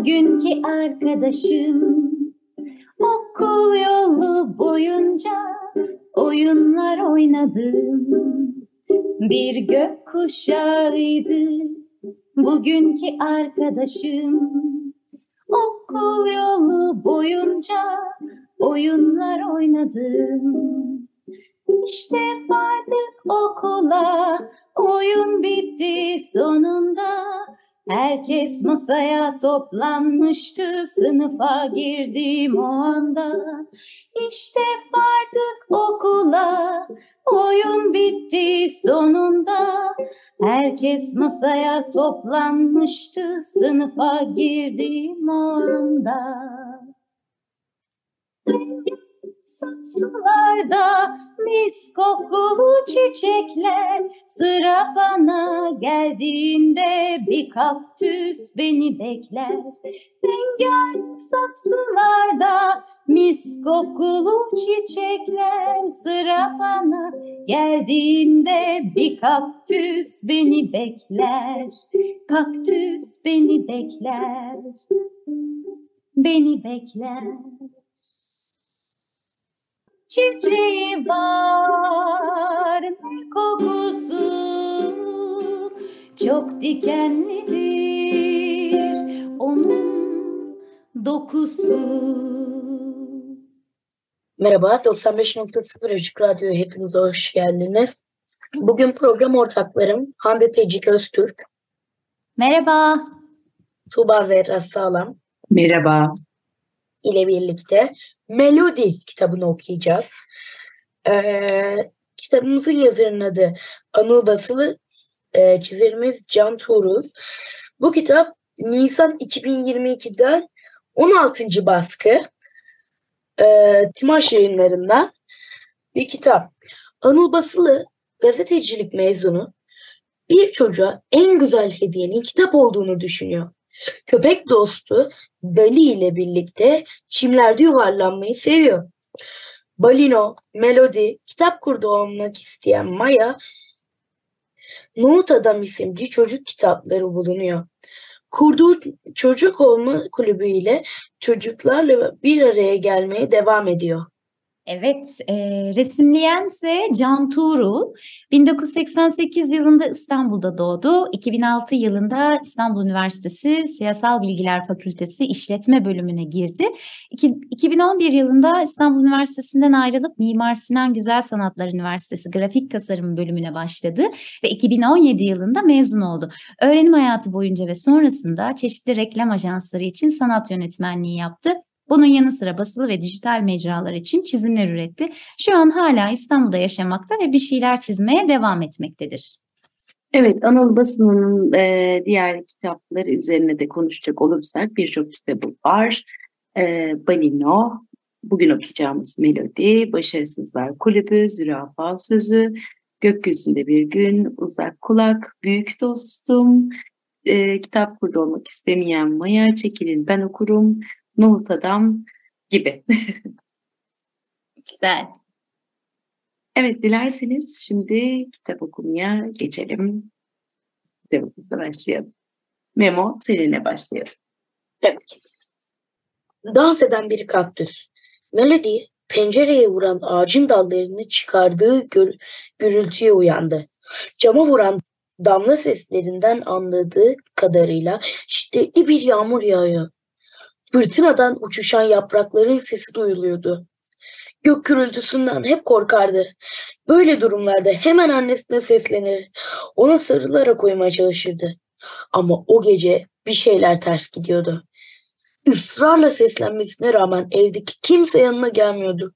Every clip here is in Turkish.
Bugünkü arkadaşım. Okul yolu boyunca oyunlar oynadım. Bir gök kuşağıydı bugünkü arkadaşım. Okul yolu boyunca oyunlar oynadım. İşte vardık okula oyun bitti sonunda Herkes masaya toplanmıştı, sınıfa girdim o anda. İşte vardık okula, oyun bitti sonunda. Herkes masaya toplanmıştı, sınıfa girdim o anda. Saksılarda mis kokulu çiçekler. Sıra bana geldiğinde bir kaktüs beni bekler. Rengarenk saksılarda mis kokulu çiçekler. Sıra bana geldiğinde bir kaktüs beni bekler. Kaktüs beni bekler. Beni bekler çiçeği var ne kokusu çok dikenlidir onun dokusu. Merhaba 95.0 Açık Radyo'ya hepinize hoş geldiniz. Bugün program ortaklarım Hande Tecik Öztürk. Merhaba. Tuğba Zehra Sağlam. Merhaba ile birlikte Melody kitabını okuyacağız. Ee, kitabımızın yazarının adı Anıl Basılı, e, çizerimiz Can Tuğrul. Bu kitap Nisan 2022'den 16. baskı e, Timaş yayınlarından bir kitap. Anıl Basılı gazetecilik mezunu bir çocuğa en güzel hediyenin kitap olduğunu düşünüyor. Köpek dostu Dali ile birlikte çimlerde yuvarlanmayı seviyor. Balino, Melody, kitap kurdu olmak isteyen Maya, Nohut Adam isimli çocuk kitapları bulunuyor. Kurduğu çocuk olma kulübü ile çocuklarla bir araya gelmeye devam ediyor. Evet, e, resimleyen ise Can Tuğrul. 1988 yılında İstanbul'da doğdu. 2006 yılında İstanbul Üniversitesi Siyasal Bilgiler Fakültesi İşletme Bölümüne girdi. İki, 2011 yılında İstanbul Üniversitesi'nden ayrılıp Mimar Sinan Güzel Sanatlar Üniversitesi Grafik Tasarım Bölümüne başladı ve 2017 yılında mezun oldu. Öğrenim hayatı boyunca ve sonrasında çeşitli reklam ajansları için sanat yönetmenliği yaptı. Bunun yanı sıra basılı ve dijital mecralar için çizimler üretti. Şu an hala İstanbul'da yaşamakta ve bir şeyler çizmeye devam etmektedir. Evet, Anıl Basın'ın e, diğer kitapları üzerine de konuşacak olursak birçok kitabı var. E, Balino, bugün okuyacağımız Melodi, Başarısızlar Kulübü, Zürafa Sözü, Gökyüzünde Bir Gün, Uzak Kulak, Büyük Dostum, e, Kitap Kurdu Olmak istemeyen Maya, Çekilin Ben Okurum, Nohut Adam gibi. Güzel. Evet dilerseniz şimdi kitap okumaya geçelim. Kitabımızla başlayalım. Memo seninle başlayalım. Evet. Dans eden bir kaktüs. Melody pencereye vuran ağacın dallarını çıkardığı gür gürültüye uyandı. Cama vuran damla seslerinden anladığı kadarıyla şiddetli bir yağmur yağıyor. Fırtınadan uçuşan yaprakların sesi duyuluyordu. Gök gürültüsünden hep korkardı. Böyle durumlarda hemen annesine seslenir. Ona sarılarak uyumaya çalışırdı. Ama o gece bir şeyler ters gidiyordu. Israrla seslenmesine rağmen evdeki kimse yanına gelmiyordu.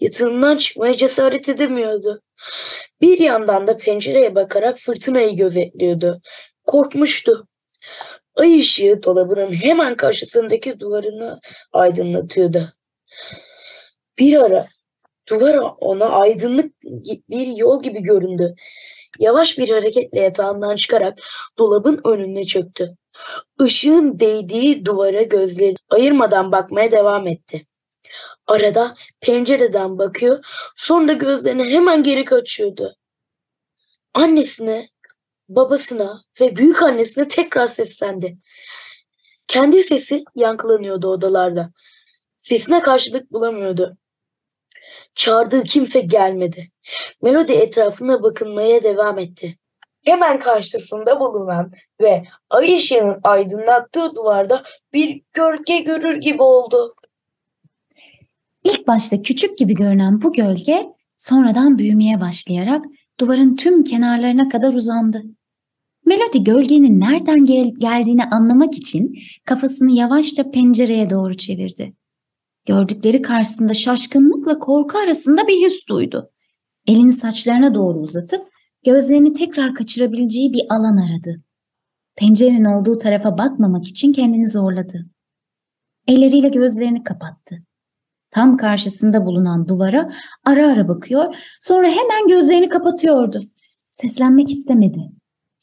Yatağından çıkmaya cesaret edemiyordu. Bir yandan da pencereye bakarak fırtınayı gözetliyordu. Korkmuştu. Ay ışığı dolabının hemen karşısındaki duvarını aydınlatıyordu. Bir ara duvar ona aydınlık bir yol gibi göründü. Yavaş bir hareketle yatağından çıkarak dolabın önüne çöktü. Işığın değdiği duvara gözleri ayırmadan bakmaya devam etti. Arada pencereden bakıyor, sonra gözlerini hemen geri kaçıyordu. Annesine, babasına ve büyük annesine tekrar seslendi. Kendi sesi yankılanıyordu odalarda. Sesine karşılık bulamıyordu. Çağırdığı kimse gelmedi. Melody etrafına bakınmaya devam etti. Hemen karşısında bulunan ve ay ışığının aydınlattığı duvarda bir gölge görür gibi oldu. İlk başta küçük gibi görünen bu gölge sonradan büyümeye başlayarak duvarın tüm kenarlarına kadar uzandı. Melody gölgenin nereden gel geldiğini anlamak için kafasını yavaşça pencereye doğru çevirdi. Gördükleri karşısında şaşkınlıkla korku arasında bir his duydu. Elini saçlarına doğru uzatıp gözlerini tekrar kaçırabileceği bir alan aradı. Pencerenin olduğu tarafa bakmamak için kendini zorladı. Elleriyle gözlerini kapattı. Tam karşısında bulunan duvara ara ara bakıyor, sonra hemen gözlerini kapatıyordu. Seslenmek istemedi.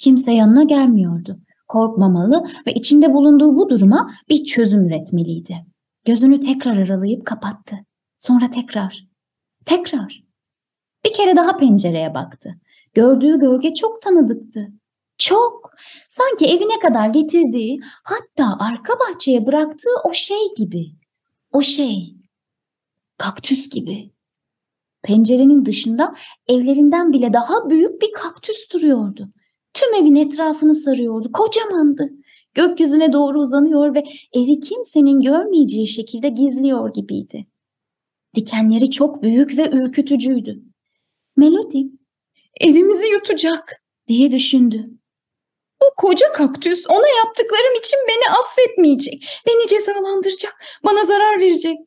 Kimse yanına gelmiyordu. Korkmamalı ve içinde bulunduğu bu duruma bir çözüm üretmeliydi. Gözünü tekrar aralayıp kapattı. Sonra tekrar. Tekrar. Bir kere daha pencereye baktı. Gördüğü gölge çok tanıdıktı. Çok. Sanki evine kadar getirdiği, hatta arka bahçeye bıraktığı o şey gibi. O şey. Kaktüs gibi. Pencerenin dışında evlerinden bile daha büyük bir kaktüs duruyordu. Tüm evin etrafını sarıyordu. Kocamandı. Gökyüzüne doğru uzanıyor ve evi kimsenin görmeyeceği şekilde gizliyor gibiydi. Dikenleri çok büyük ve ürkütücüydü. Melody, evimizi yutacak diye düşündü. Bu koca kaktüs ona yaptıklarım için beni affetmeyecek. Beni cezalandıracak, bana zarar verecek.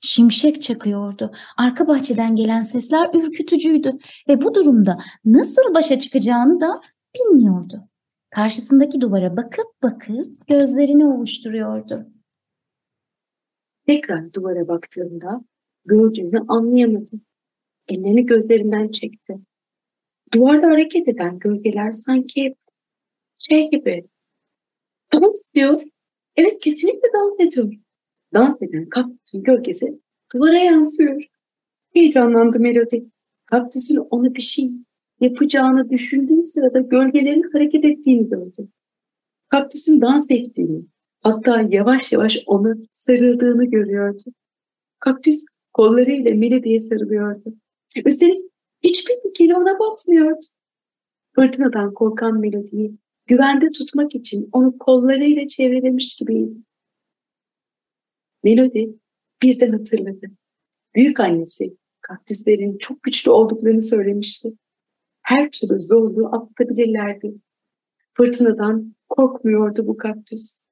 Şimşek çakıyordu. Arka bahçeden gelen sesler ürkütücüydü ve bu durumda nasıl başa çıkacağını da bilmiyordu. Karşısındaki duvara bakıp bakıp gözlerini ovuşturuyordu. Tekrar duvara baktığında gördüğünü anlayamadı. Ellerini gözlerinden çekti. Duvarda hareket eden gölgeler sanki şey gibi dans ediyor. Evet kesinlikle dans ediyor. Dans eden kaktüsün gölgesi duvara yansıyor. Heyecanlandı Melody. Kaktüsün ona bir şey yapacağını düşündüğü sırada gölgelerin hareket ettiğini gördü. Kaktüsün dans ettiğini, hatta yavaş yavaş ona sarıldığını görüyordu. Kaktüs kollarıyla Melody'ye sarılıyordu. Üstelik hiçbir dikeni ona batmıyordu. Fırtınadan korkan Melody'yi güvende tutmak için onu kollarıyla çevrelemiş gibiydi. Melody birden hatırladı. Büyük annesi kaktüslerin çok güçlü olduklarını söylemişti her türlü zorluğu atlatabilirlerdi. Fırtınadan korkmuyordu bu kaktüs.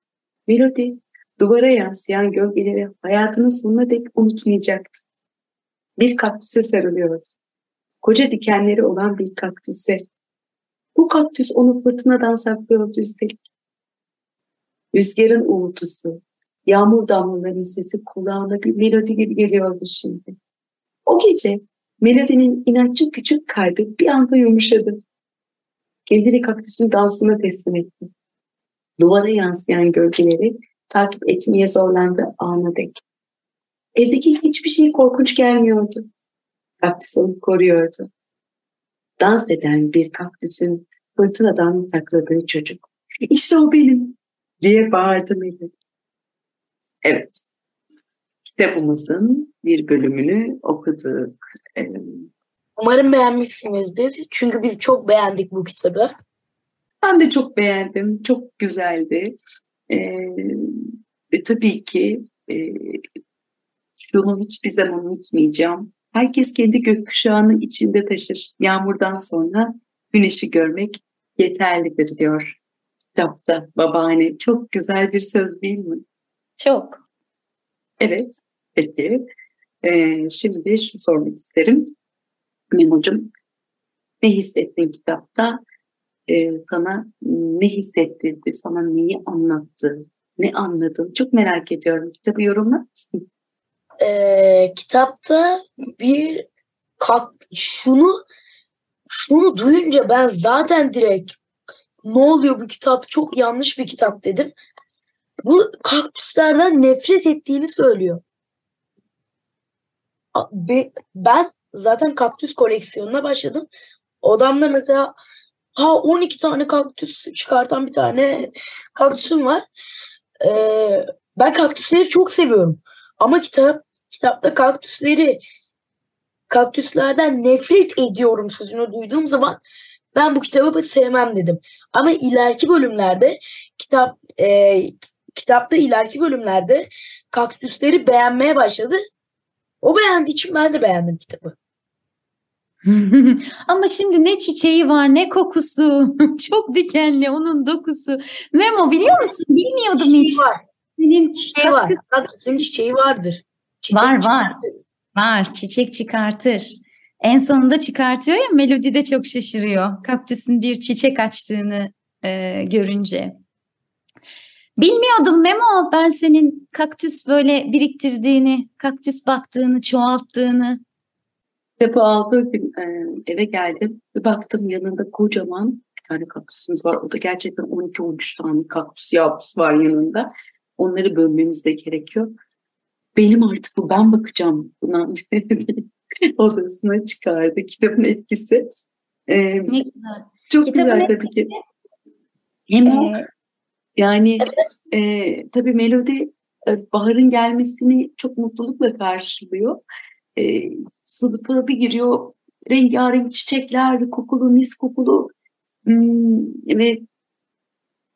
Melody duvara yansıyan gölgeleri hayatının sonuna dek unutmayacaktı. Bir kaktüse sarılıyordu. Koca dikenleri olan bir kaktüse. Bu kaktüs onu fırtınadan saklıyordu üstelik. Rüzgarın uğultusu, yağmur damlalarının sesi kulağına bir melodi gibi geliyordu şimdi. O gece Melody'nin inatçı küçük kalbi bir anda yumuşadı. Kendini kaktüsün dansına teslim etti. Duvara yansıyan gölgeleri takip etmeye zorlandı ana dek. Evdeki hiçbir şey korkunç gelmiyordu. Kaktüs onu koruyordu. Dans eden bir kaktüsün fırtınadan sakladığı çocuk. İşte o benim diye bağırdı Melody. Evet, kitabımızın bir bölümünü okuduk. Umarım beğenmişsinizdir. Çünkü biz çok beğendik bu kitabı. Ben de çok beğendim. Çok güzeldi. Ee, tabii ki e, şunu hiçbir zaman unutmayacağım. Herkes kendi gökkuşağının içinde taşır. Yağmurdan sonra güneşi görmek yeterlidir diyor kitapta babaanne. Çok güzel bir söz değil mi? Çok. Evet, peki. Ee, şimdi şunu sormak isterim. Memo'cum, Ne hissettin kitapta? Ee, sana ne hissettirdi? Sana neyi anlattı? Ne anladın? Çok merak ediyorum. Kitabı yorumlar mısın? Ee, kitapta bir kak, şunu şunu duyunca ben zaten direkt ne oluyor bu kitap çok yanlış bir kitap dedim. Bu kaktüslerden nefret ettiğini söylüyor. Ben zaten kaktüs koleksiyonuna başladım. Odamda mesela ha 12 tane kaktüs çıkartan bir tane kaktüsüm var. Ee, ben kaktüsleri çok seviyorum. Ama kitap kitapta kaktüsleri kaktüslerden nefret ediyorum sözünü duyduğum zaman ben bu kitabı sevmem dedim. Ama ileriki bölümlerde kitap e, kitapta ileriki bölümlerde kaktüsleri beğenmeye başladı. O beğendiği için ben de beğendim kitabı. Ama şimdi ne çiçeği var ne kokusu. Çok dikenli onun dokusu. Memo biliyor musun? Bilmiyordum Çiçeği hiç. var. Senin Çiçeği var. Kaktüsün çiçeği vardır. Çiçek Var, var. çıkartır. Var, çiçek çıkartır. En sonunda çıkartıyor ya Melodi de çok şaşırıyor. Kaktüsün bir çiçek açtığını e, görünce. Bilmiyordum Memo ben senin kaktüs böyle biriktirdiğini, kaktüs baktığını, çoğalttığını. Kitabı aldığı gün e, eve geldim ve baktım yanında kocaman bir tane kaktüsümüz var. O da gerçekten 12-13 tane kaktüs yavrusu var yanında. Onları bölmemiz de gerekiyor. Benim artık bu ben bakacağım buna odasına çıkardı kitabın etkisi. E, Ne güzel. çok Kitabın güzel tabii ki. Hem Ee, yani e, tabii Melodi e, baharın gelmesini çok mutlulukla karşılıyor. E, sınıfa bir giriyor, rengarenk çiçekler, kokulu, mis kokulu hmm, ve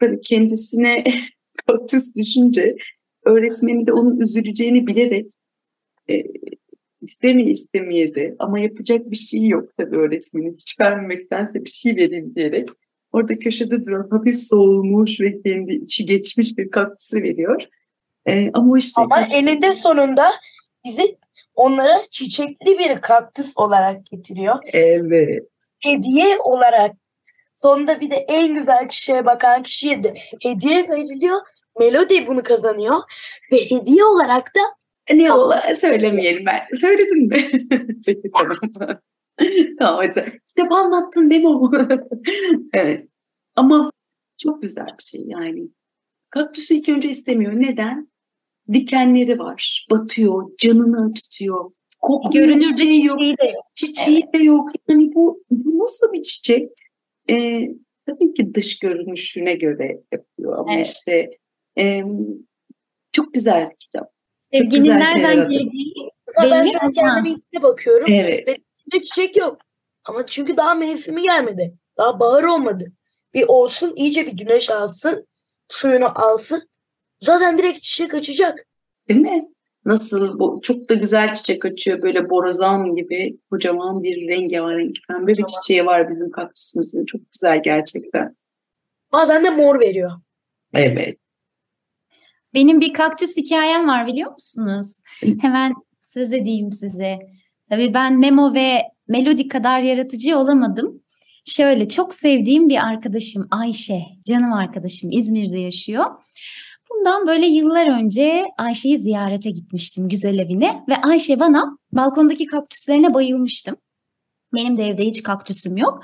böyle kendisine kaktüs düşünce öğretmeni de onun üzüleceğini bilerek e, istemeye istemeye de ama yapacak bir şey yok tabii öğretmenin hiç vermemektense bir şey vereyim diyerek orada köşede duran hafif soğumuş ve kendi içi geçmiş bir kaktüsü veriyor. Ee, ama işte Ama eninde sonunda bizi onlara çiçekli bir kaktüs olarak getiriyor. evet Hediye olarak sonunda bir de en güzel kişiye bakan kişiye de hediye veriliyor. Melody bunu kazanıyor ve hediye olarak da ne ola söylemeyelim ben. Söyledim mi? Peki tamam. Tamam hadi. Kitap anlattın Memo. evet. Ama çok güzel bir şey yani. Kaktüsü ilk önce istemiyor. Neden? Dikenleri var. Batıyor. Canını acıtıyor. Kokmuyor. görünürde çiçeği yok. çiçeği de yok. Çiçeği de yok. Yani bu, bu nasıl bir çiçek? Ee, tabii ki dış görünüşüne göre yapıyor. Ama Evet. işte e, çok güzel bir kitap. Sevginin nereden geldiği mesela ben Belli şu an kendime bakıyorum. Evet. Ve çiçek yok. Ama çünkü daha mevsimi gelmedi. Daha bahar olmadı. Bir olsun iyice bir güneş alsın. Suyunu alsın. Zaten direkt çiçek açacak. Değil mi? Nasıl bu çok da güzel çiçek açıyor böyle borazan gibi kocaman bir rengarenk pembe bir çiçeği var bizim kaktüsümüzün. Çok güzel gerçekten. Bazen de mor veriyor. Evet. Benim bir kaktüs hikayem var biliyor musunuz? Hemen söz edeyim size. Tabii ben Memo ve Melodi kadar yaratıcı olamadım. Şöyle çok sevdiğim bir arkadaşım Ayşe, canım arkadaşım İzmir'de yaşıyor. Bundan böyle yıllar önce Ayşe'yi ziyarete gitmiştim güzel evine ve Ayşe bana balkondaki kaktüslerine bayılmıştım. Benim de evde hiç kaktüsüm yok.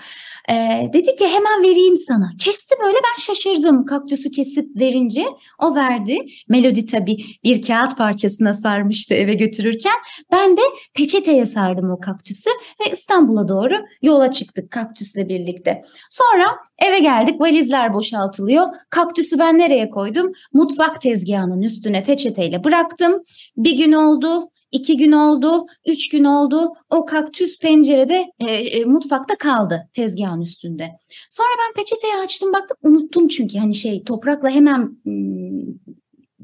Ee, dedi ki hemen vereyim sana. Kesti böyle ben şaşırdım kaktüsü kesip verince. O verdi. Melodi tabii bir kağıt parçasına sarmıştı eve götürürken. Ben de peçeteye sardım o kaktüsü ve İstanbul'a doğru yola çıktık kaktüsle birlikte. Sonra eve geldik valizler boşaltılıyor. Kaktüsü ben nereye koydum? Mutfak tezgahının üstüne peçeteyle bıraktım. Bir gün oldu, iki gün oldu, üç gün oldu. O kaktüs pencerede e, e, mutfakta kaldı tezgahın üstünde. Sonra ben peçeteyi açtım baktım unuttum çünkü hani şey toprakla hemen mm,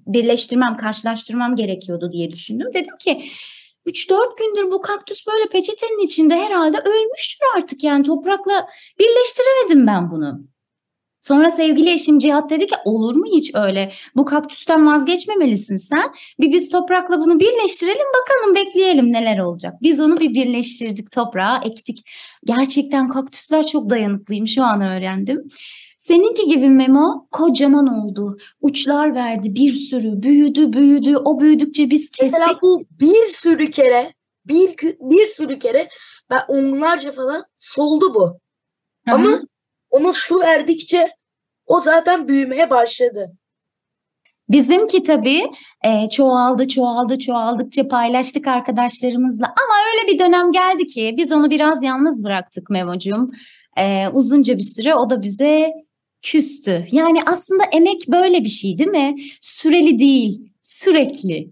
birleştirmem, karşılaştırmam gerekiyordu diye düşündüm. Dedim ki 3-4 gündür bu kaktüs böyle peçetenin içinde herhalde ölmüştür artık yani toprakla birleştiremedim ben bunu. Sonra sevgili eşim Cihat dedi ki olur mu hiç öyle? Bu kaktüsten vazgeçmemelisin sen. Bir biz toprakla bunu birleştirelim bakalım bekleyelim neler olacak. Biz onu bir birleştirdik toprağa ektik. Gerçekten kaktüsler çok dayanıklıyım şu an öğrendim. Seninki gibi Memo kocaman oldu. Uçlar verdi bir sürü. Büyüdü büyüdü. O büyüdükçe biz kestik. Mesela bu bir sürü kere bir bir sürü kere ben onlarca falan soldu bu. Hı hı. Ama ona su verdikçe o zaten büyümeye başladı. Bizimki tabii e, çoğaldı, çoğaldı, çoğaldıkça paylaştık arkadaşlarımızla. Ama öyle bir dönem geldi ki biz onu biraz yalnız bıraktık Memo'cum. E, uzunca bir süre o da bize küstü. Yani aslında emek böyle bir şey değil mi? Süreli değil, sürekli.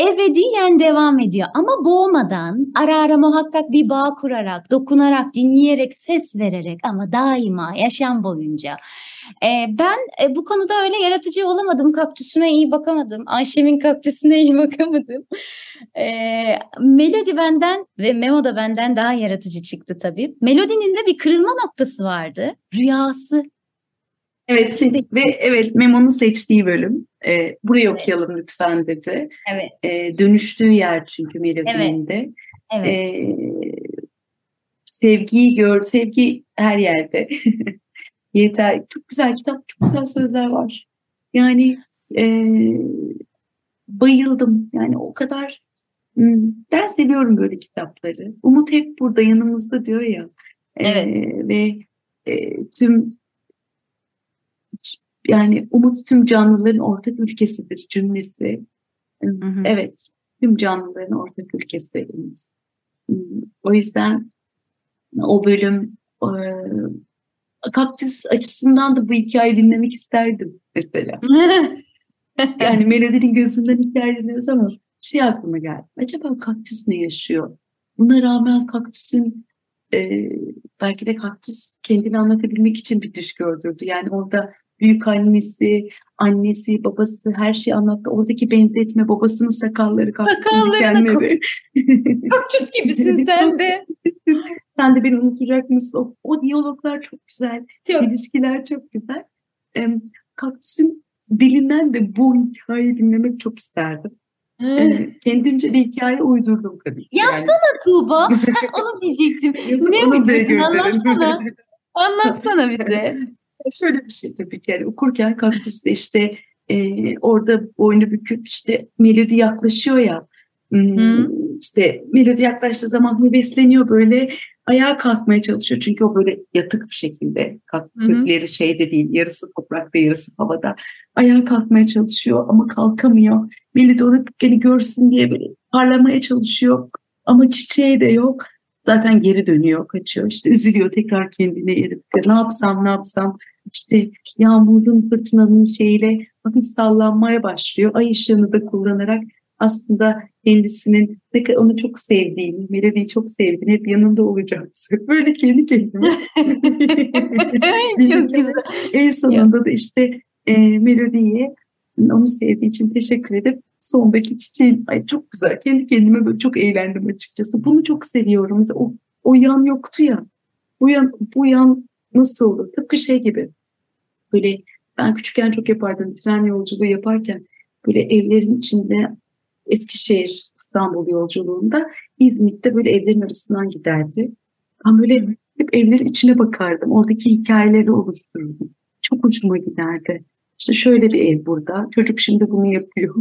Ebediyen devam ediyor ama boğmadan, ara ara muhakkak bir bağ kurarak, dokunarak, dinleyerek, ses vererek ama daima yaşam boyunca. Ee, ben e, bu konuda öyle yaratıcı olamadım. Kaktüsüme iyi bakamadım. Ayşem'in kaktüsüne iyi bakamadım. Ee, Melodi benden ve Memo da benden daha yaratıcı çıktı tabii. Melodi'nin de bir kırılma noktası vardı. Rüyası. Evet Şimdi- ve evet Memo'nun seçtiği bölüm. E, burayı okuyalım lütfen dedi. Evet. E, dönüştüğü yer çünkü Melodi'nin de. Evet. E, sevgiyi gör, sevgi her yerde. Yeter. Çok güzel kitap, çok güzel sözler var. Yani e, bayıldım. Yani o kadar ben seviyorum böyle kitapları. Umut hep burada yanımızda diyor ya. E, Evet. Ve e, tüm yani Umut tüm canlıların ortak ülkesidir cümlesi. Hı hı. Evet, tüm canlıların ortak ülkesi Umut. O yüzden o bölüm e, kaktüs açısından da bu hikayeyi dinlemek isterdim mesela. Yani Melody'nin gözünden hikaye dinliyoruz ama şey aklıma geldi. Acaba kaktüs ne yaşıyor? Buna rağmen kaktüsün e, belki de kaktüs kendini anlatabilmek için bir düş gördürdü. Yani orada büyük annesi, annesi, babası her şeyi anlattı. Oradaki benzetme babasının sakalları, kaktüsün Sakallarına. Kaktüs gibisin sen de. Sen de beni unutacak mısın? O, o diyaloglar çok güzel. Çok. İlişkiler çok güzel. Em, kaktüsün dilinden de bu hikayeyi dinlemek çok isterdim. Ee, kendimce bir hikaye uydurdum tabii. Yazsana Tuğba. Onu diyecektim. Yani. Ne uydurdun? Anlatsana. Anlatsana bize. Şöyle bir şey tabii ki yani okurken kaktüste işte e, orada boynu büküp işte melodi yaklaşıyor ya Hmm, işte melodi yaklaştığı zaman hevesleniyor böyle ayağa kalkmaya çalışıyor. Çünkü o böyle yatık bir şekilde kalk- Hı hı. kökleri şeyde değil yarısı toprakta yarısı havada ayağa kalkmaya çalışıyor ama kalkamıyor. Melodi onu beni görsün diye böyle parlamaya çalışıyor ama çiçeği de yok. Zaten geri dönüyor kaçıyor. İşte üzülüyor tekrar kendine yerip ne yapsam ne yapsam işte yağmurun fırtınanın şeyiyle hafif sallanmaya başlıyor. Ay ışığını da kullanarak aslında kendisinin ne kadar onu çok sevdiğini, Melodi'yi çok sevdiğini, hep yanında söylüyor. Böyle kendi kendime. Çok güzel. En sonunda da işte e, Melodi'ye onu sevdiği için teşekkür edip sondaki çiçeğin ay çok güzel. Kendi kendime böyle çok eğlendim açıkçası. Bunu çok seviyorum. Mesela o, o yan yoktu ya. Bu yan, bu yan nasıl olur? Tıpkı şey gibi. Böyle ben küçükken çok yapardım. Tren yolculuğu yaparken böyle evlerin içinde Eskişehir İstanbul yolculuğunda İzmit'te böyle evlerin arasından giderdi. Ben böyle hep evlerin içine bakardım. Oradaki hikayeleri oluştururdum. Çok hoşuma giderdi. İşte şöyle bir ev burada. Çocuk şimdi bunu yapıyor.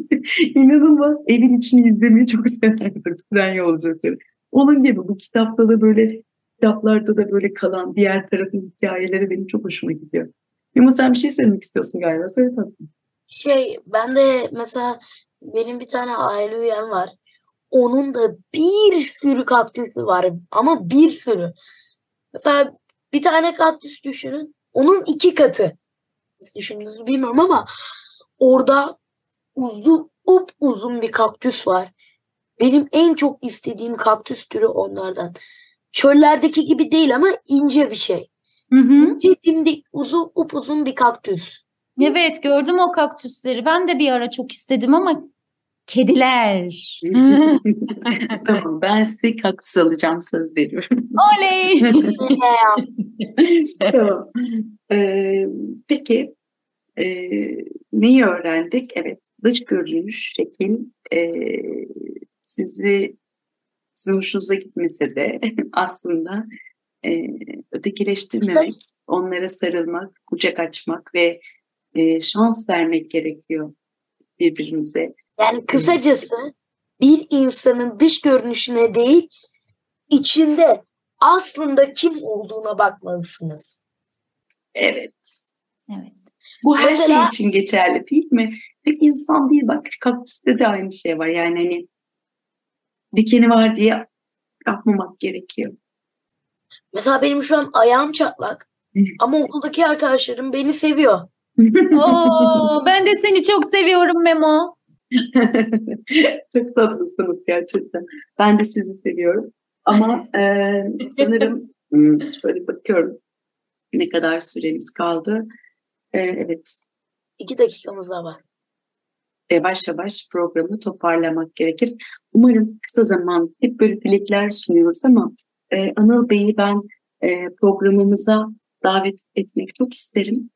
İnanılmaz. Evin içini izlemeyi çok severdim. Tren yolculukları. Onun gibi bu kitapta da böyle kitaplarda da böyle kalan diğer tarafın hikayeleri benim çok hoşuma gidiyor. Yuma sen bir şey söylemek istiyorsun galiba. Söyle tatlım. Şey ben de mesela benim bir tane aile üyem var. Onun da bir sürü kaktüsü var ama bir sürü. Mesela bir tane kaktüs düşünün. Onun iki katı. Nasıl düşündüğünüzü bilmiyorum ama orada uzun up uzun bir kaktüs var. Benim en çok istediğim kaktüs türü onlardan. Çöllerdeki gibi değil ama ince bir şey. Hı hı. İnce dimdik uzun upuzun bir kaktüs. Evet gördüm o kaktüsleri. Ben de bir ara çok istedim ama kediler. tamam ben size kaktüs alacağım söz veriyorum. Oley! tamam. Ee, peki e, neyi öğrendik? Evet dış görünüş, şekil e, sizi sizin hoşunuza gitmese de aslında e, ötekileştirmemek, onlara sarılmak, kucak açmak ve e, şans vermek gerekiyor birbirimize. Yani kısacası bir insanın dış görünüşüne değil, içinde aslında kim olduğuna bakmalısınız. Evet. Evet. Bu her Mesela- şey için geçerli değil mi? Tek insan değil bak kaktüste de aynı şey var. Yani hani dikeni var diye yapmamak gerekiyor. Mesela benim şu an ayağım çatlak ama okuldaki arkadaşlarım beni seviyor. Oo, ben de seni çok seviyorum Memo. Çok tatlısınız gerçekten. Ben de sizi seviyorum. Ama e, sanırım şöyle bakıyorum ne kadar süremiz kaldı. E, evet İki dakikamız daha var. Yavaş yavaş programı toparlamak gerekir. Umarım kısa zaman hep böyle dilekler sunuyoruz ama e, Anıl Bey'i ben e, programımıza davet etmek çok isterim.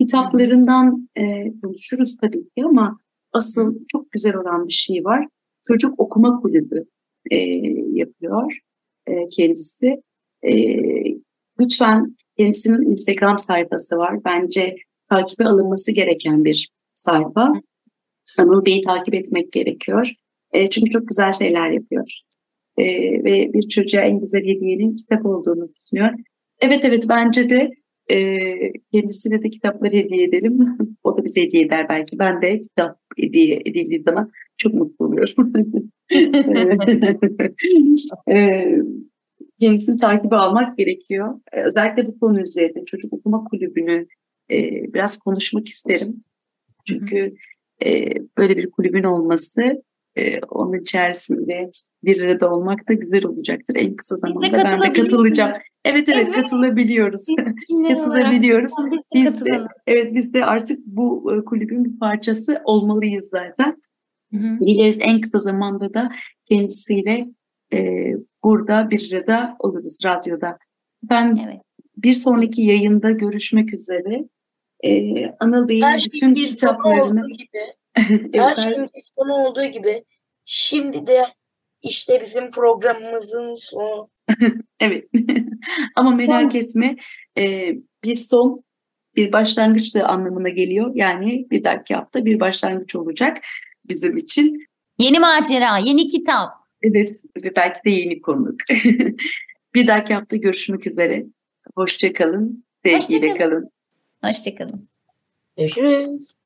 Kitaplarından e, konuşuruz tabii ki ama asıl çok güzel olan bir şey var. Çocuk okuma kulübü e, yapıyor e, kendisi. E, lütfen kendisinin Instagram sayfası var. Bence takibe alınması gereken bir sayfa. Anıl Bey'i takip etmek gerekiyor. E, çünkü çok güzel şeyler yapıyor. E, ve bir çocuğa en güzel hediyenin kitap olduğunu düşünüyor. Evet evet bence de e, kendisine de kitaplar hediye edelim. o da bize hediye eder belki. Ben de kitap hediye edildiği zaman çok mutlu oluyorum. e, kendisini takibe almak gerekiyor. E, özellikle bu konu üzerinde çocuk okuma kulübünü e, biraz konuşmak isterim. Çünkü e, böyle bir kulübün olması e, onun içerisinde bir arada olmak da güzel olacaktır. En kısa zamanda ben de katılacağım. Evet evet, Evet. katılabiliyoruz. Katılabiliyoruz. biz de Biz de katılalım. evet biz de artık bu e, kulübün bir parçası olmalıyız zaten. Hı hı. Dileriz en kısa zamanda da kendisiyle e, burada bir arada oluruz radyoda. Ben Evet. bir sonraki yayında görüşmek üzere. E, Anıl Bey'in Her bütün şeyin bir sonu kitaplarını olduğu gibi, Evet, her şeyin bir sonu olduğu gibi şimdi de işte bizim programımızın sonu. Evet. Ama merak etme e, bir son bir başlangıç da anlamına geliyor. Yani bir dahaki hafta bir başlangıç olacak bizim için. Yeni macera, yeni kitap. Evet ve belki de yeni konuk. bir dahaki hafta görüşmek üzere. Hoşça kalın. Sevgiyle Hoşça kalın. kalın. Hoşçakalın. Görüşürüz.